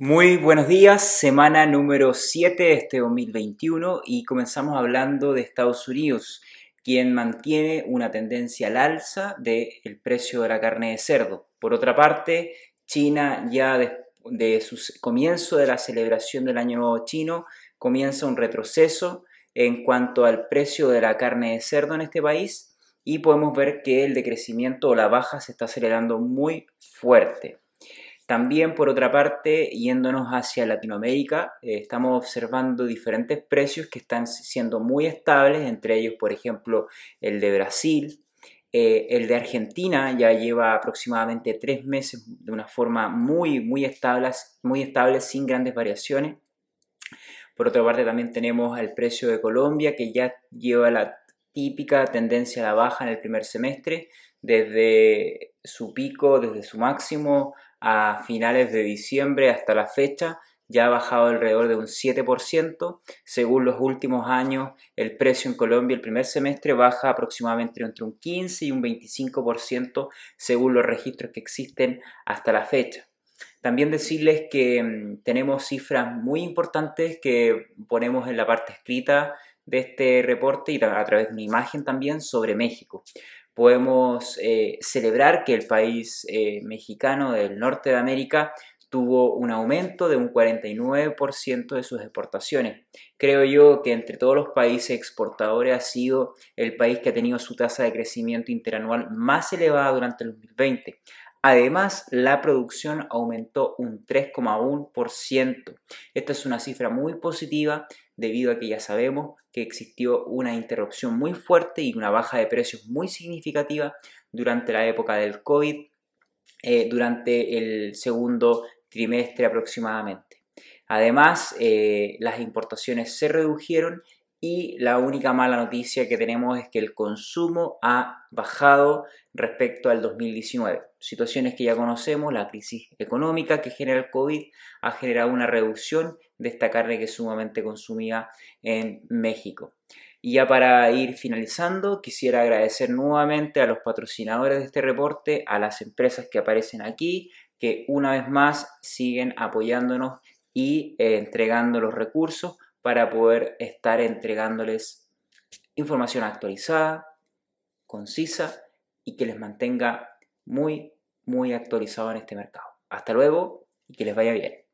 Muy buenos días, semana número 7 de este 2021 y comenzamos hablando de Estados Unidos, quien mantiene una tendencia al alza del precio de la carne de cerdo. Por otra parte, China ya de, su comienzo de la celebración del Año Nuevo Chino comienza un retroceso en cuanto al precio de la carne de cerdo en este país y podemos ver que el decrecimiento o la baja se está acelerando muy fuerte. También, por otra parte, yéndonos hacia Latinoamérica, eh, estamos observando diferentes precios que están siendo muy estables, entre ellos, por ejemplo, el de Brasil. Eh, el de Argentina ya lleva aproximadamente tres meses de una forma muy, muy estable, muy estable, sin grandes variaciones. Por otra parte, también tenemos el precio de Colombia, que ya lleva la típica tendencia a la baja en el primer semestre, desde su pico, desde su máximo a finales de diciembre hasta la fecha ya ha bajado alrededor de un 7%. Según los últimos años, el precio en Colombia el primer semestre baja aproximadamente entre un 15 y un 25% según los registros que existen hasta la fecha. También decirles que mm, tenemos cifras muy importantes que ponemos en la parte escrita de este reporte y a través de una imagen también sobre México podemos eh, celebrar que el país eh, mexicano del norte de América tuvo un aumento de un 49% de sus exportaciones. Creo yo que entre todos los países exportadores ha sido el país que ha tenido su tasa de crecimiento interanual más elevada durante el 2020. Además, la producción aumentó un 3,1%. Esta es una cifra muy positiva debido a que ya sabemos que existió una interrupción muy fuerte y una baja de precios muy significativa durante la época del COVID, eh, durante el segundo trimestre aproximadamente. Además, eh, las importaciones se redujeron y la única mala noticia que tenemos es que el consumo ha bajado respecto al 2019. Situaciones que ya conocemos, la crisis económica que genera el COVID ha generado una reducción de esta carne que es sumamente consumida en México. Y ya para ir finalizando, quisiera agradecer nuevamente a los patrocinadores de este reporte, a las empresas que aparecen aquí, que una vez más siguen apoyándonos y eh, entregando los recursos para poder estar entregándoles información actualizada, concisa y que les mantenga muy, muy actualizado en este mercado. Hasta luego y que les vaya bien.